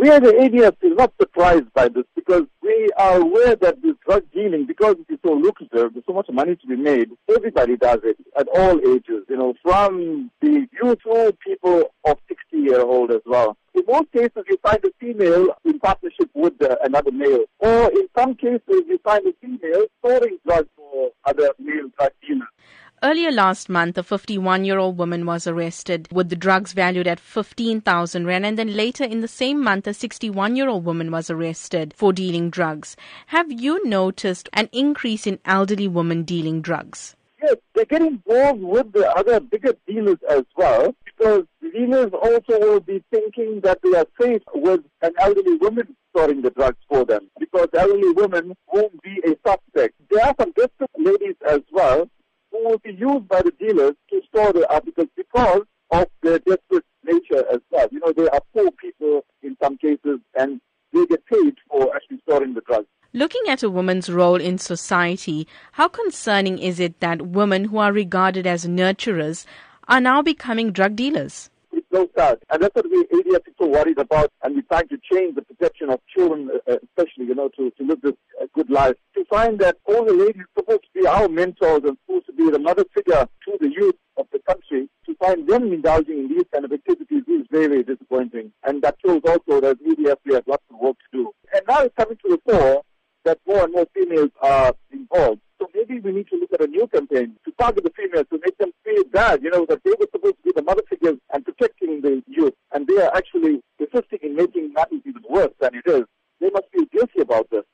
We as the ADF is not surprised by this because we are aware that this drug dealing, because it is so lucrative, there's so much money to be made, everybody does it at all ages, you know, from the youthful people of 60 year old as well. In most cases, you find a female in partnership with uh, another male. Or in some cases, you find a female storing drugs for other male drug dealers. Earlier last month, a 51 year old woman was arrested with the drugs valued at 15,000 Rand. And then later in the same month, a 61 year old woman was arrested for dealing drugs. Have you noticed an increase in elderly women dealing drugs? Yes, they get involved with the other bigger dealers as well because dealers also will be thinking that they are safe with an elderly woman storing the drugs for them because elderly women won't be a suspect. There are some desperate ladies as well who will be used by the dealers to store the articles because of their desperate nature as well. You know, they are poor people in some cases and they get paid for actually storing the drugs. Looking at a woman's role in society, how concerning is it that women who are regarded as nurturers are now becoming drug dealers? It's so sad. And that's what we ADF are so worried about. And we're trying to change the perception of children, uh, uh, especially, you know, to, to live this uh, good life. To find that all the ladies supposed to be our mentors and be the mother figure to the youth of the country. To find them indulging in these kind of activities is very, very disappointing. And that shows also that ADF we have lots of work to do. And now it's coming to the fore that more and more females are involved. So maybe we need to look at a new campaign to target the females to make them feel bad, you know, that they were supposed to be the mother figures and protecting the youth, and they are actually assisting in making matters even worse than it is. They must feel guilty about this.